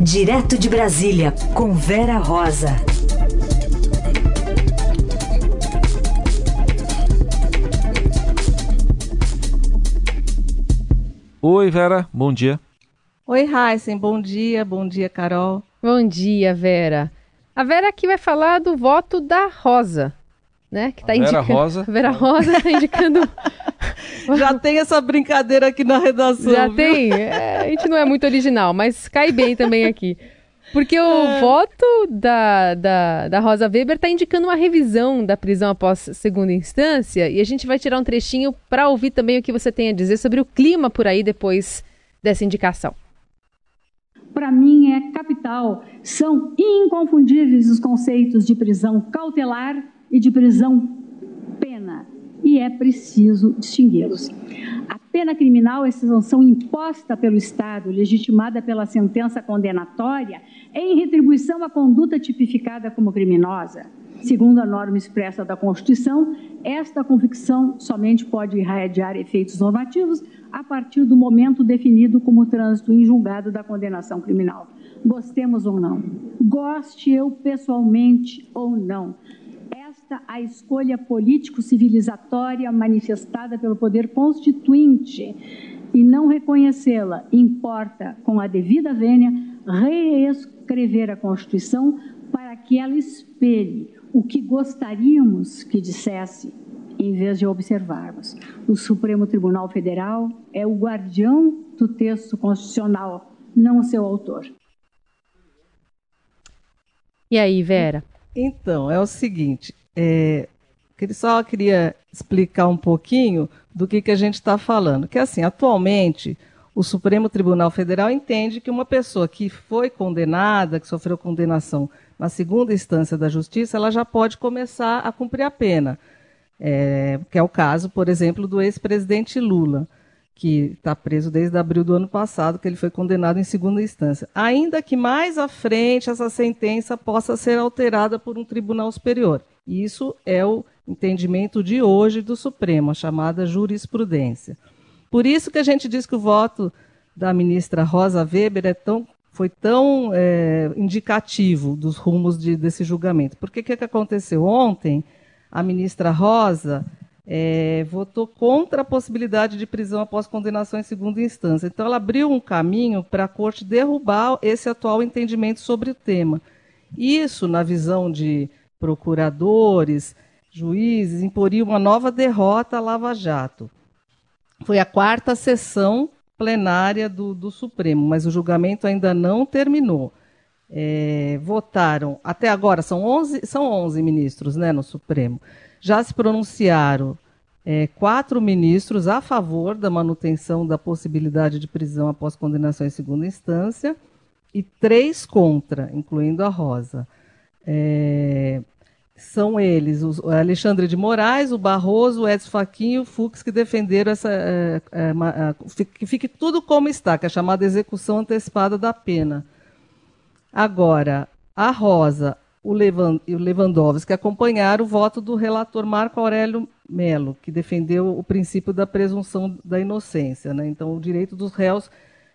Direto de Brasília, com Vera Rosa. Oi, Vera, bom dia. Oi, Heisen, bom dia, bom dia, Carol. Bom dia, Vera. A Vera aqui vai falar do voto da Rosa, né? Que tá Vera indicando... Rosa. Vera Rosa está indicando. Já tem essa brincadeira aqui na redação. Já viu? tem. É, a gente não é muito original, mas cai bem também aqui. Porque o é. voto da, da, da Rosa Weber está indicando uma revisão da prisão após segunda instância e a gente vai tirar um trechinho para ouvir também o que você tem a dizer sobre o clima por aí depois dessa indicação. Para mim é capital, são inconfundíveis os conceitos de prisão cautelar e de prisão e é preciso distingui-los. A pena criminal é sanção imposta pelo Estado, legitimada pela sentença condenatória, em retribuição à conduta tipificada como criminosa. Segundo a norma expressa da Constituição, esta convicção somente pode irradiar efeitos normativos a partir do momento definido como trânsito em julgado da condenação criminal. Gostemos ou não, goste eu pessoalmente ou não, esta a escolha político-civilizatória manifestada pelo poder constituinte e não reconhecê-la importa, com a devida vênia, reescrever a Constituição para que ela espelhe o que gostaríamos que dissesse, em vez de observarmos. O Supremo Tribunal Federal é o guardião do texto constitucional, não o seu autor. E aí, Vera? Então, é o seguinte, é, só queria explicar um pouquinho do que, que a gente está falando. Que assim, atualmente, o Supremo Tribunal Federal entende que uma pessoa que foi condenada, que sofreu condenação na segunda instância da justiça, ela já pode começar a cumprir a pena. É, que é o caso, por exemplo, do ex-presidente Lula, que está preso desde abril do ano passado, que ele foi condenado em segunda instância. Ainda que mais à frente essa sentença possa ser alterada por um tribunal superior. Isso é o entendimento de hoje do Supremo, a chamada jurisprudência. Por isso que a gente diz que o voto da ministra Rosa Weber é tão, foi tão é, indicativo dos rumos de, desse julgamento. Porque o que, que aconteceu? Ontem, a ministra Rosa é, votou contra a possibilidade de prisão após condenação em segunda instância. Então, ela abriu um caminho para a corte derrubar esse atual entendimento sobre o tema. Isso, na visão de procuradores, juízes, imporia uma nova derrota à Lava Jato. Foi a quarta sessão plenária do, do Supremo, mas o julgamento ainda não terminou. É, votaram, até agora, são 11, são 11 ministros né, no Supremo. Já se pronunciaram é, quatro ministros a favor da manutenção da possibilidade de prisão após condenação em segunda instância e três contra, incluindo a Rosa. É, são eles, o Alexandre de Moraes, o Barroso, o Edson Fachin e o Fux, que defenderam essa, é, é, que fique tudo como está, que é a chamada execução antecipada da pena. Agora, a Rosa o e o Lewandowski acompanharam o voto do relator Marco Aurélio Melo, que defendeu o princípio da presunção da inocência. Né? Então, o direito dos réus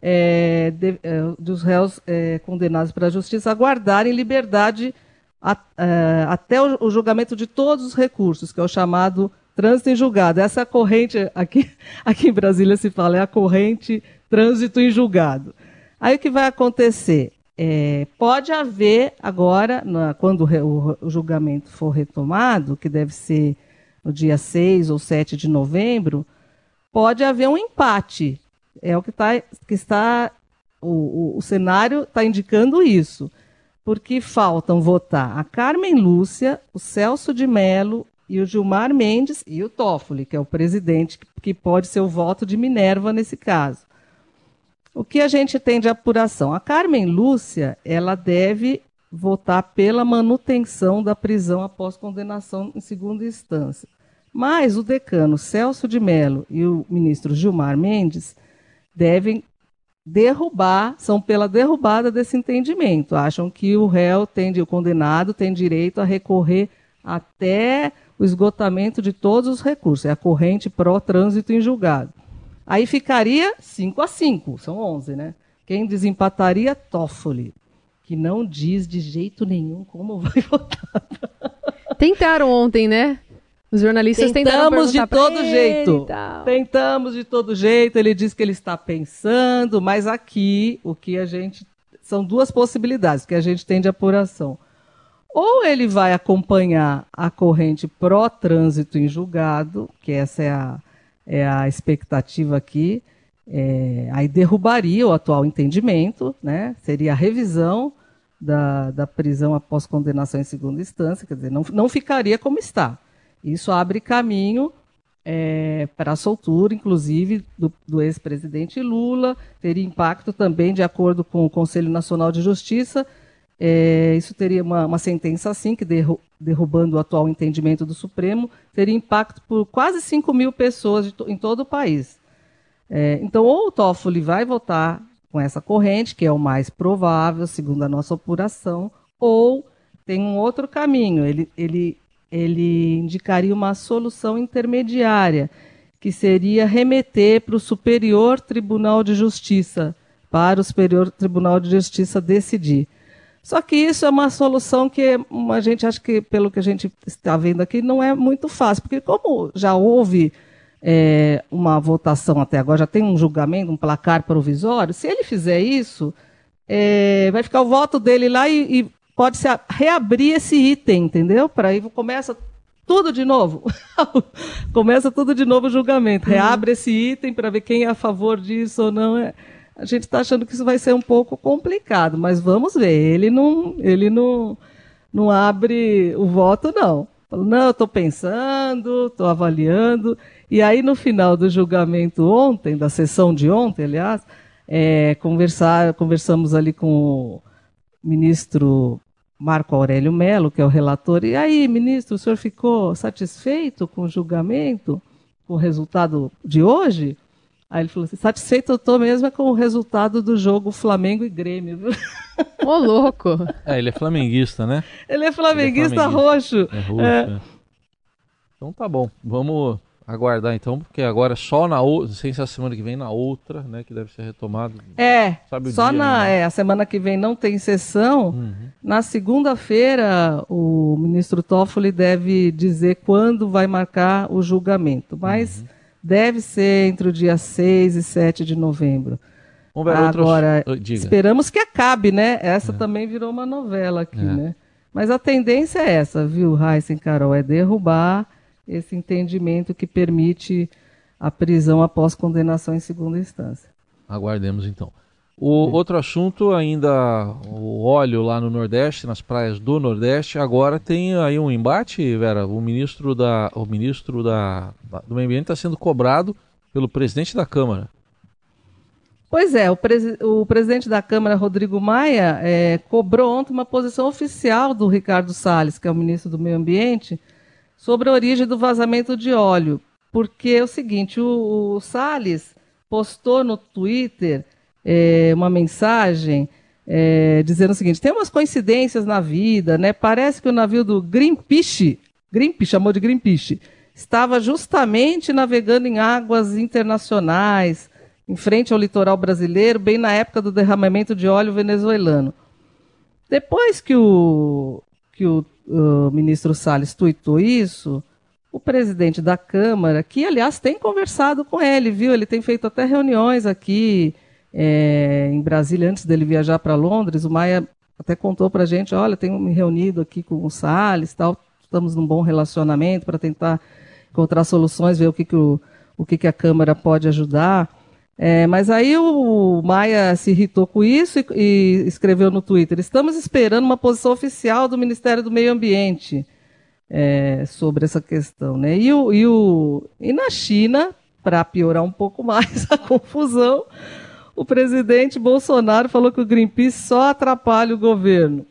é, de, é, dos réus é, condenados pela justiça a guardarem liberdade a, é, até o, julgamento de todos os recursos, que é o chamado trânsito em julgado. Essa é corrente, aqui, aqui em Brasília se fala, é a corrente trânsito em julgado. Aí o que vai acontecer? É, pode haver agora, na, quando o, o, julgamento for retomado, que deve ser no dia 6 ou 7 de novembro, pode haver um empate. É o que, tá, que está. O, o cenário está indicando isso porque faltam votar a Carmen Lúcia, o Celso de Mello e o Gilmar Mendes e o Toffoli, que é o presidente, que pode ser o voto de Minerva nesse caso. O que a gente tem de apuração? A Carmen Lúcia, ela deve votar pela manutenção da prisão após condenação em segunda instância. Mas o decano Celso de Mello e o ministro Gilmar Mendes devem derrubar, são pela derrubada desse entendimento. Acham que o réu tem, o condenado tem direito a recorrer até o esgotamento de todos os recursos. É a corrente pró-trânsito em julgado. Aí ficaria 5 a 5, são 11, né? Quem desempataria, Toffoli, que não diz de jeito nenhum como vai votar. Tentaram ontem, né? Os jornalistas Tentamos de todo jeito. Tentamos de todo jeito. Ele diz que ele está pensando, mas aqui o que a gente são duas possibilidades que a gente tem de apuração. Ou ele vai acompanhar a corrente pró-trânsito em julgado, que essa é a, é a expectativa aqui, é, aí derrubaria o atual entendimento, né? seria a revisão da, da prisão após condenação em segunda instância, quer dizer, não, não ficaria como está. Isso abre caminho é, para a soltura, inclusive, do, do ex-presidente Lula, teria impacto também, de acordo com o Conselho Nacional de Justiça, é, isso teria uma, uma sentença assim, que derru derrubando o atual entendimento do Supremo, teria impacto por quase 5 mil pessoas to em todo o país. É, então, ou o Toffoli vai votar com essa corrente, que é o mais provável, segundo a nossa apuração, ou tem um outro caminho. Ele, ele, ele indicaria uma solução intermediária, que seria remeter para o Superior Tribunal de Justiça, para o Superior Tribunal de Justiça decidir. Só que isso é uma solução que a gente acha que, pelo que a gente está vendo aqui, não é muito fácil, porque como já houve é, uma votação até agora, já tem um julgamento, um placar provisório, se ele fizer isso, é, vai ficar o voto dele lá e, e pode se reabrir esse item, entendeu? Para aí começa tudo de novo. começa tudo de novo o julgamento. Reabre esse item para ver quem é a favor disso ou não. É, a gente está achando que isso vai ser um pouco complicado, mas vamos ver. Ele não, ele não, não abre o voto, não. Não, eu estou pensando, estou avaliando. E aí, no final do julgamento ontem, da sessão de ontem, aliás, é, conversar, conversamos ali com o ministro Marco Aurélio Melo, que é o relator. E aí, ministro, o senhor ficou satisfeito com o julgamento, com o resultado de hoje? Aí ele falou assim: satisfeito eu tô mesmo é com o resultado do jogo Flamengo e Grêmio. viu?" Ô, louco. É, ele é flamenguista, né? Ele é flamenguista, flamenguista. roxo. É russo, É. é. Então tá bom. Vamos aguardar então, porque agora só na outra, não sei se é a semana que vem, na outra, né, que deve ser retomado. É, só dia na ainda. é, a semana que vem não tem sessão. Uhum. Na segunda-feira, o ministro Toffoli deve dizer quando vai marcar o julgamento, mas Uhum. deve ser entre o dia 6 e 7 de novembro. Vamos ver outros- Agora, Diga. esperamos que acabe, né? Essa também virou uma novela aqui, É. né? Mas a tendência é essa, viu, Raíssa e Carol? É derrubar esse entendimento que permite a prisão após condenação em segunda instância. Aguardemos então. O outro assunto ainda o óleo lá no Nordeste, nas praias do Nordeste, agora tem aí um embate, Vera. O ministro da, o ministro da, da- do meio ambiente está sendo cobrado pelo presidente da Câmara. Pois é, o, presi- o presidente da Câmara, Rodrigo Maia, eh, cobrou ontem uma posição oficial do Ricardo Salles, que é o ministro do Meio Ambiente, sobre a origem do vazamento de óleo. Porque é o seguinte, o, o Salles postou no Twitter eh, uma mensagem eh, dizendo o seguinte: tem umas coincidências na vida, né? Parece que o navio do Greenpeace, Greenpeace chamou de Greenpeace, estava justamente navegando em águas internacionais, em frente ao litoral brasileiro, bem na época do derramamento de óleo venezuelano. Depois que o, que o, o ministro Salles tuitou isso, o presidente da Câmara, que aliás tem conversado com ele, viu? Ele tem feito até reuniões aqui é, em Brasília antes dele viajar para Londres. O Maia até contou para a gente: olha, tenho me reunido aqui com o Salles, tal, estamos num bom relacionamento para tentar encontrar soluções, ver o que, que, o, o que, que a Câmara pode ajudar. É, mas aí o Maia se irritou com isso e, e escreveu no Twitter: estamos esperando uma posição oficial do Ministério do Meio Ambiente é, sobre essa questão. Né? E, o, e, o, e na China, para piorar um pouco mais a confusão, o presidente Bolsonaro falou que o Greenpeace só atrapalha o governo.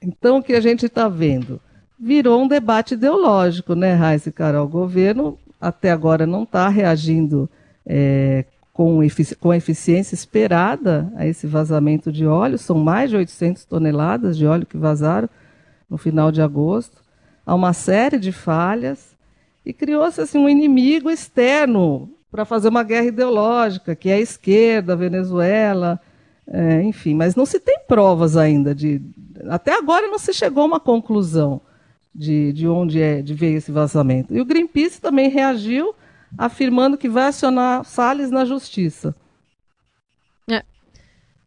Então, o que a gente está vendo? Virou um debate ideológico, né, Raíssa e Carol? O governo até agora não está reagindo é, com, com a eficiência esperada a esse vazamento de óleo. São mais de 800 toneladas de óleo que vazaram no final de agosto. Há uma série de falhas e criou-se assim, um inimigo externo para fazer uma guerra ideológica, que é a esquerda, a Venezuela, é, enfim, mas não se tem provas ainda de. Até agora não se chegou a uma conclusão de, de onde é, de veio esse vazamento. E o Greenpeace também reagiu, afirmando que vai acionar Salles na justiça. É,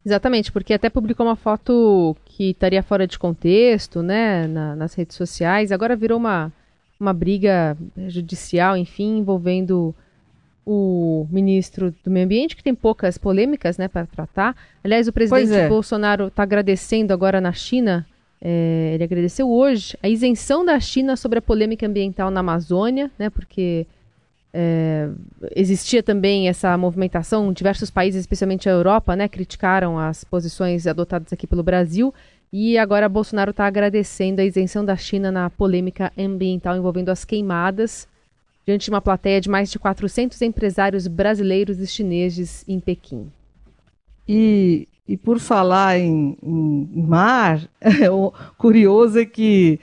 exatamente, porque até publicou uma foto que estaria fora de contexto, né, na, nas redes sociais. Agora virou uma, uma briga judicial, enfim, envolvendo o ministro do Meio Ambiente, que tem poucas polêmicas né, para tratar. Aliás, o presidente é. Bolsonaro está agradecendo agora na China, é, ele agradeceu hoje, a isenção da China sobre a polêmica ambiental na Amazônia, né, porque é, existia também essa movimentação, diversos países, especialmente a Europa, né, criticaram as posições adotadas aqui pelo Brasil. E agora Bolsonaro está agradecendo a isenção da China na polêmica ambiental envolvendo as queimadas diante de uma plateia de mais de 400 empresários brasileiros e chineses em Pequim. E, e por falar em, em, mar, o curioso é que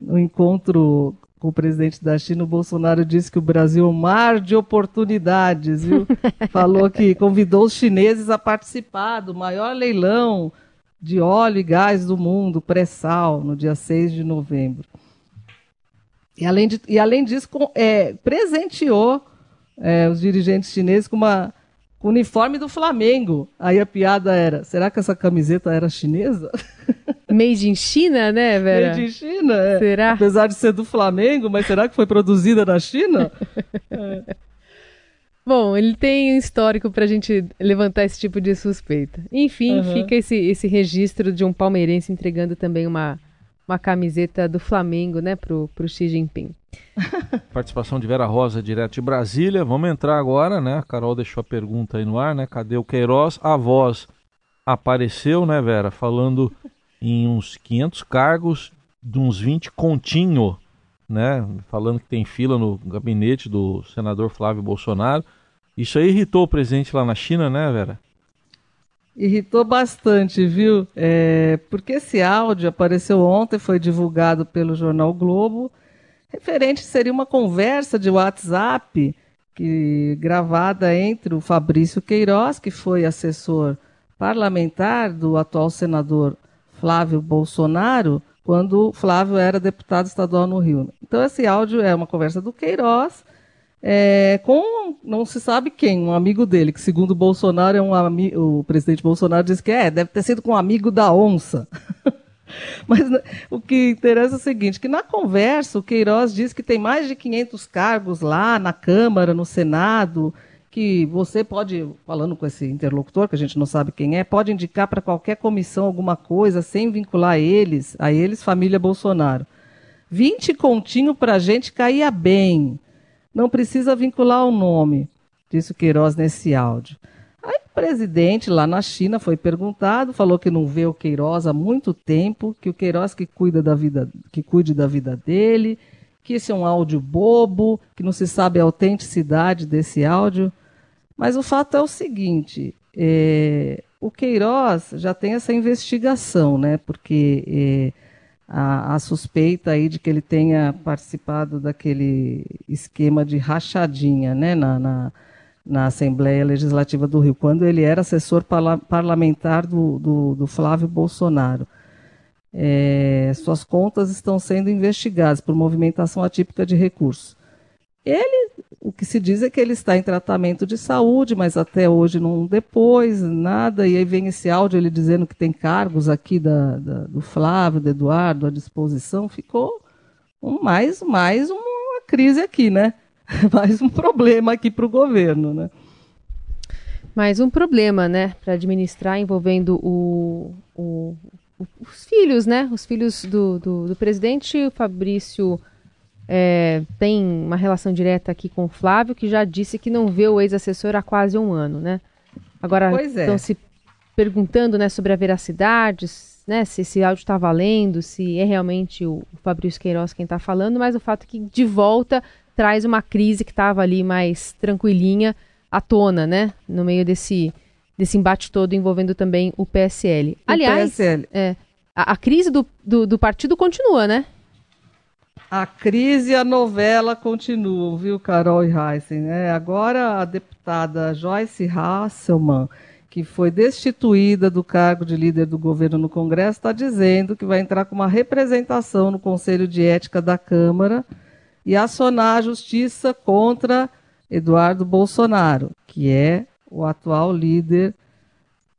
no encontro com o presidente da China, o Bolsonaro disse que o Brasil é um mar de oportunidades, viu? Falou que convidou os chineses a participar do maior leilão de óleo e gás do mundo, pré-sal, no dia 6 de novembro. E além, de, e além disso, é, presenteou é, os dirigentes chineses com uma com uniforme do Flamengo. Aí a piada era: será que essa camiseta era chinesa? Made in China, né, Vera? Made in China, é. Será? Apesar de ser do Flamengo, mas será que foi produzida na China? é. Bom, ele tem um histórico para a gente levantar esse tipo de suspeita. Enfim, uhum. fica esse, esse registro de um palmeirense entregando também uma uma camiseta do Flamengo, né, pro, pro Xi Jinping. Participação de Vera Rosa, direto de Brasília. Vamos entrar agora, né? A Carol deixou a pergunta aí no ar, né? Cadê o Queiroz? A voz apareceu, né, Vera? Falando em uns 500 cargos, de uns 20 continho, né? Falando que tem fila no gabinete do senador Flávio Bolsonaro. Isso aí irritou o presidente lá na China, né, Vera? irritou bastante, viu? É, porque esse áudio apareceu ontem, foi divulgado pelo jornal Globo. Referente seria uma conversa de WhatsApp que, gravada entre o Fabrício Queiroz, que foi assessor parlamentar do atual senador Flávio Bolsonaro, quando Flávio era deputado estadual no Rio. Então, esse áudio é uma conversa do Queiroz é, com não se sabe quem, um amigo dele, que segundo Bolsonaro é um amigo, o presidente Bolsonaro diz que é, deve ter sido com um amigo da onça. Mas né, o que interessa é o seguinte, que na conversa o Queiroz diz que tem mais de 500 cargos lá na Câmara, no Senado, que você pode, falando com esse interlocutor, que a gente não sabe quem é, pode indicar para qualquer comissão alguma coisa sem vincular eles, a eles, família Bolsonaro. 20 continho para a gente caía bem. Não precisa vincular o nome, disse o Queiroz nesse áudio. Aí o presidente lá na China foi perguntado, falou que não vê o Queiroz há muito tempo, que o Queiroz que cuida da vida, que cuide da vida dele, que esse é um áudio bobo, que não se sabe a autenticidade desse áudio. Mas o fato é o seguinte: é, o Queiroz já tem essa investigação, né? Porque é, a, a, suspeita aí de que ele tenha participado daquele esquema de rachadinha né, na, na, na Assembleia Legislativa do Rio, quando ele era assessor parla parlamentar do, do, do, Flávio Bolsonaro. É, suas contas estão sendo investigadas por movimentação atípica de recursos. Ele, o que se diz é que ele está em tratamento de saúde, mas até hoje não depois, nada. E aí vem esse áudio ele dizendo que tem cargos aqui da, da do Flávio, do Eduardo à disposição. Ficou um, mais, mais uma crise aqui, né? mais um problema aqui para o governo, né? Mais um problema, né, para administrar envolvendo o, o, os filhos, né? Os filhos do, do, do presidente, o Fabrício é, tem uma relação direta aqui com o Flávio, que já disse que não vê o ex-assessor há quase um ano, né? Agora é. estão se perguntando né, sobre a veracidade, né, se esse áudio está valendo, se é realmente o Fabrício Queiroz quem está falando, mas o fato é que de volta traz uma crise que estava ali mais tranquilinha à tona, né? No meio desse, desse embate todo envolvendo também o PSL. O Aliás, PSL. É, a, a, crise do, do, do partido continua, né? A crise e a novela continuam, viu, Carol e Heissen? É, agora a deputada Joyce Hasselman, que foi destituída do cargo de líder do governo no Congresso, está dizendo que vai entrar com uma representação no Conselho de Ética da Câmara e acionar a justiça contra Eduardo Bolsonaro, que é o atual líder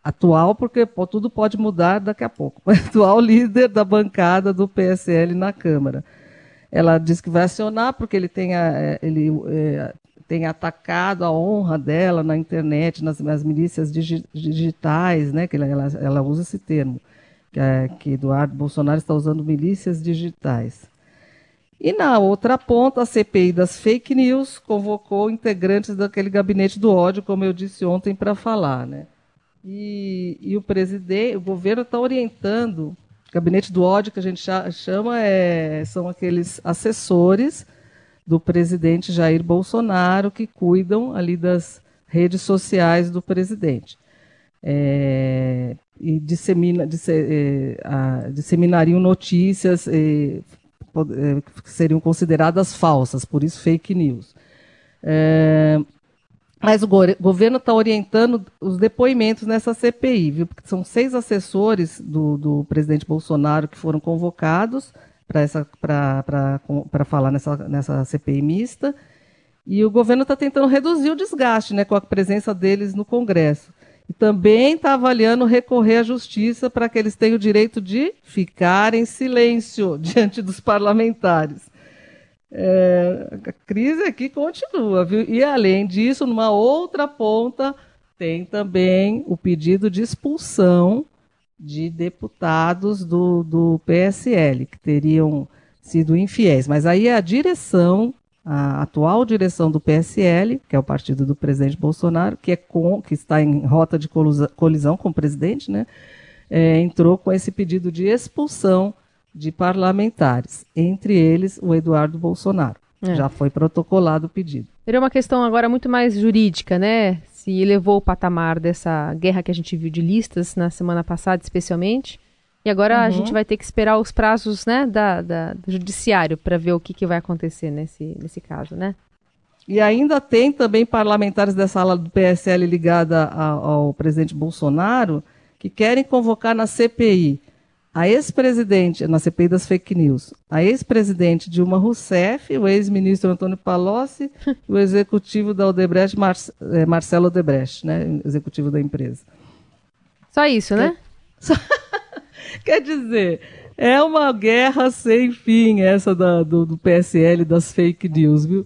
atual, porque pô, tudo pode mudar daqui a pouco, o atual líder da bancada do PSL na Câmara. Ela diz que vai acionar porque ele tem, a, é, ele, é, tem atacado a honra dela na internet, nas, nas milícias digi, digitais, né, que ela, ela, usa esse termo, que, é, que Eduardo Bolsonaro está usando milícias digitais. E na outra ponta, a CPI das fake news convocou integrantes daquele gabinete do ódio, como eu disse ontem, para falar. Né? E, e o presidente, o governo está orientando gabinete do ódio que a gente chama é, são aqueles assessores do presidente Jair Bolsonaro que cuidam ali das redes sociais do presidente. É, e dissemina, disse, é, a, disseminariam notícias é, que seriam consideradas falsas, por isso fake news. Mas o go governo está orientando os depoimentos nessa CPI, viu? Porque são seis assessores do, do presidente Bolsonaro que foram convocados para falar nessa, nessa CPI mista. E o governo está tentando reduzir o desgaste né, com a presença deles no Congresso. E também está avaliando recorrer à justiça para que eles tenham o direito de ficar em silêncio diante dos parlamentares. É, a crise aqui continua, viu? E além disso, numa outra ponta, tem também o pedido de expulsão de deputados do, do PSL, que teriam sido infiéis. Mas aí a direção, a atual direção do PSL, que é o partido do presidente Bolsonaro, que, é com, que está em rota de colisão com o presidente, né? É, entrou com esse pedido de expulsão de parlamentares, entre eles o Eduardo Bolsonaro. É. Já foi protocolado o pedido. Seria uma questão agora muito mais jurídica, né? Se elevou o patamar dessa guerra que a gente viu de listas na semana passada, especialmente. E agora uhum. a gente vai ter que esperar os prazos né, da, da do judiciário para ver o que, que vai acontecer nesse, nesse caso, né? E ainda tem também parlamentares dessa ala do PSL ligada ao, ao presidente Bolsonaro que querem convocar na CPI a ex-presidente, na CPI das fake news, a ex-presidente Dilma Rousseff, o ex-ministro Antônio Palocci e o executivo da Odebrecht, Mar é, Marcelo Odebrecht, né, executivo da empresa. Só isso, né? Só... Quer dizer, é uma guerra sem fim essa da, do, do PSL das fake news, viu?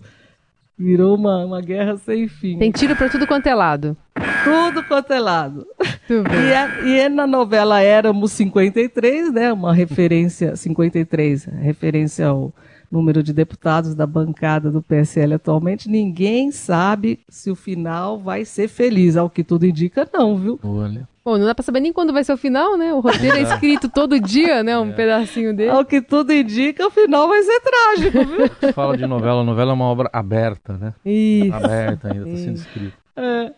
Virou uma, uma guerra sem fim. Tem tiro para tudo quanto é lado. Tudo quanto é lado. E, é, e é na novela Éramos 53, né? Uma referência, 53, referência ao número de deputados da bancada do PSL atualmente. Ninguém sabe se o final vai ser feliz. Ao que tudo indica, não, viu? Olha. Bom, não dá pra saber nem quando vai ser o final, né? O roteiro é, escrito todo dia, né? Um é. pedacinho dele. Ao que tudo indica, o final vai ser trágico, viu? Fala de novela, novela é uma obra aberta, né? Isso. Aberta ainda, está sendo escrito. É.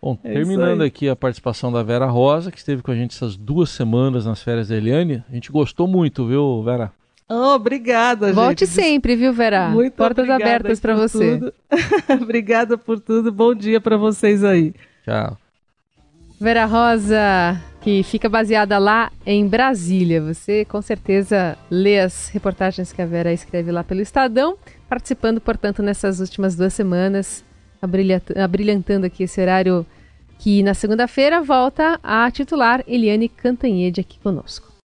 Bom, é terminando aqui a participação da Vera Rosa, que esteve com a gente essas duas semanas nas férias da Eliane. A gente gostou muito, viu, Vera? Oh, obrigada, Volte gente. sempre, viu, Vera? Muito Portas abertas para você. obrigada por tudo. Bom dia para vocês aí. Tchau. Vera Rosa, que fica baseada lá em Brasília. Você com certeza lê as reportagens que a Vera escreve lá pelo Estadão, participando, portanto, nessas últimas duas semanas, abrilhantando aqui esse horário que na segunda-feira volta a titular Eliane Cantanhede aqui conosco.